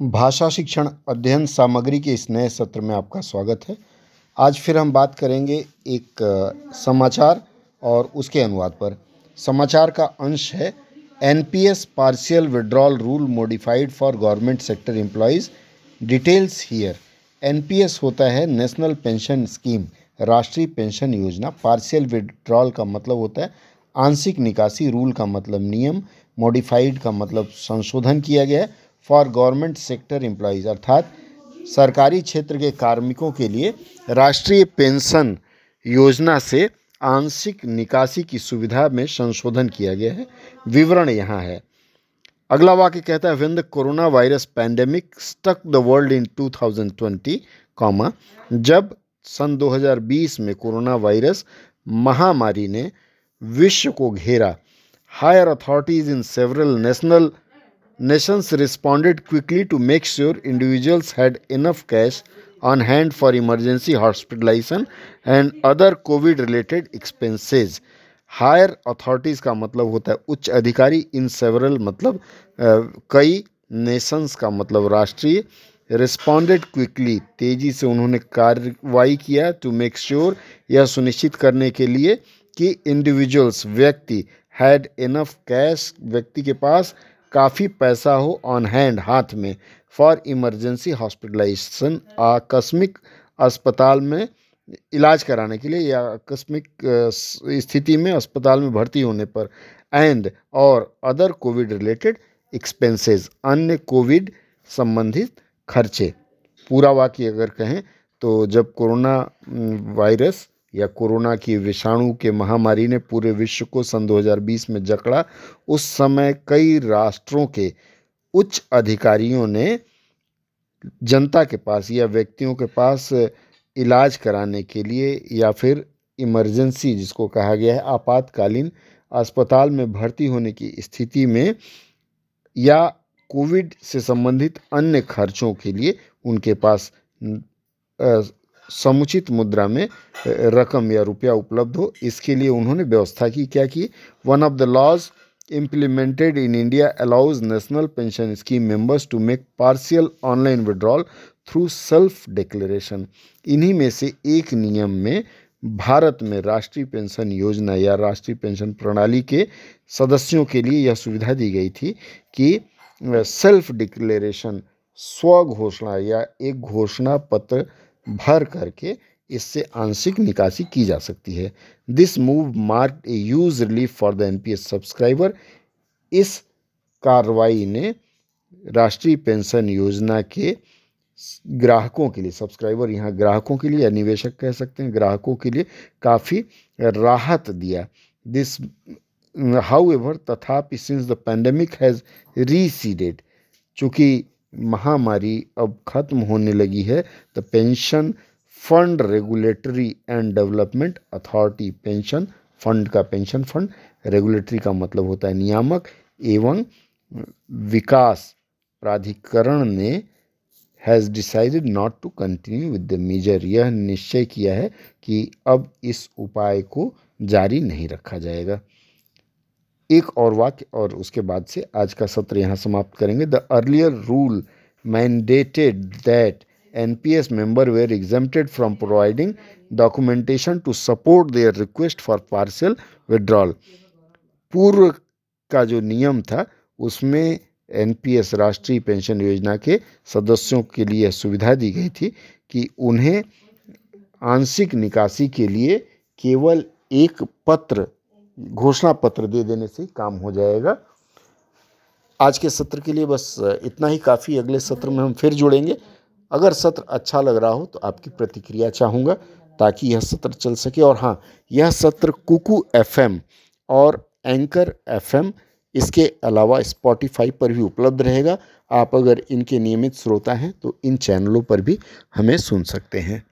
भाषा शिक्षण अध्ययन सामग्री के इस नए सत्र में आपका स्वागत है। आज फिर हम बात करेंगे एक समाचार और उसके अनुवाद पर। समाचार का अंश है NPS partial withdrawal rule modified for government sector employees details here NPS होता है नेशनल पेंशन स्कीम राष्ट्रीय पेंशन योजना। पार्शियल विड्रॉल का मतलब होता है, आंशिक निकासी रूल का मतलब नियम मॉडिफाइड का मतलब संशोधन किया गया है। फॉर गवर्नमेंट सेक्टर एम्प्लॉयज़, अर्थात सरकारी क्षेत्र के कार्मिकों के लिए राष्ट्रीय पेंशन योजना से आंशिक निकासी की सुविधा में संशोधन किया गया है। विवरण यहाँ है। अगला वाक्य कहता है when the corona virus pandemic stuck the world in 2020 comma जब सन 2020 में कोरोना वायरस महामारी ने विश्व को घेरा higher authorities in several national nations responded quickly to make sure individuals had enough cash on hand for emergency hospitalization and other covid related expenses higher authorities का मतलब होता है उच्च अधिकारी इन सेवरल मतलब कई नेशंस का मतलब राष्ट्रीय रिस्पॉन्डेड क्विकली तेज़ी से उन्होंने कार्रवाई किया टू मेक श्योर यह सुनिश्चित करने के लिए कि इंडिविजुअल्स व्यक्ति हैड इनफ कैश व्यक्ति के पास काफ़ी पैसा हो ऑन हैंड हाथ में फॉर इमरजेंसी हॉस्पिटलाइजेशन आकस्मिक अस्पताल में इलाज कराने के लिए या आकस्मिक स्थिति में अस्पताल में भर्ती होने पर एंड और अदर कोविड रिलेटेड एक्सपेंसेस अन्य कोविड संबंधित खर्चे। पूरा वाक्य अगर कहें तो जब कोरोना वायरस या कोरोना की विषाणु के महामारी ने पूरे विश्व को सन 2020 में जकड़ा, उस समय कई राष्ट्रों के उच्च अधिकारियों ने जनता के पास या व्यक्तियों के पास इलाज कराने के लिए या फिर इमरजेंसी, जिसको कहा गया है, आपातकालीन अस्पताल में भर्ती होने की स्थिति में या कोविड से संबंधित अन्य खर्चों के लिए उनके पास समुचित मुद्रा में रकम या रुपया उपलब्ध हो। इसके लिए उन्होंने व्यवस्था की। क्या की? One of the laws implemented in India allows national pension scheme members to make partial online withdrawal through self declaration इन्हीं में से एक नियम में भारत में राष्ट्रीय पेंशन योजना या राष्ट्रीय पेंशन प्रणाली के सदस्यों के लिए यह सुविधा दी गई थी कि सेल्फ डिक्लेरेशन स्व घोषणा या एक घोषणा पत्र भर करके इससे आंशिक निकासी की जा सकती है। This move mark a huge relief for the N P S subscriber इस कार्रवाई ने राष्ट्रीय पेंशन योजना के ग्राहकों के लिए सब्सक्राइबर यहाँ ग्राहकों के लिए या निवेशक कह सकते हैं, ग्राहकों के लिए काफ़ी राहत दिया। दिस हाउ एवर तथापि since the pandemic has receded चूँकि महामारी अब खत्म होने लगी है। The pension fund regulatory and development authority pension fund का पेंशन फंड रेगुलेटरी का मतलब होता है नियामक एवं विकास प्राधिकरण ने has decided not to continue with the measure यह निश्चय किया है कि अब इस उपाय को जारी नहीं रखा जाएगा। एक और वाक्य और उसके बाद से आज का सत्र यहाँ समाप्त करेंगे। The earlier rule mandated that N P S member were exempted from providing documentation to support their request for partial withdrawal पूर्व का जो नियम था, उसमें एनपीएस राष्ट्रीय पेंशन योजना के सदस्यों के लिए सुविधा दी गई थी कि उन्हें आंशिक निकासी के लिए केवल एक पत्र घोषणा पत्र दे देने से काम हो जाएगा। आज के सत्र के लिए बस इतना ही। काफ़ी अगले सत्र में हम फिर जुड़ेंगे। अगर सत्र अच्छा लग रहा हो तो आपकी प्रतिक्रिया चाहूँगा ताकि यह सत्र चल सके। और हाँ यह सत्र कुकू एफएम और एंकर एफएम इसके अलावा स्पॉटिफाई पर भी उपलब्ध रहेगा। आप अगर इनके नियमित श्रोता हैं तो इन चैनलों पर भी हमें सुन सकते हैं।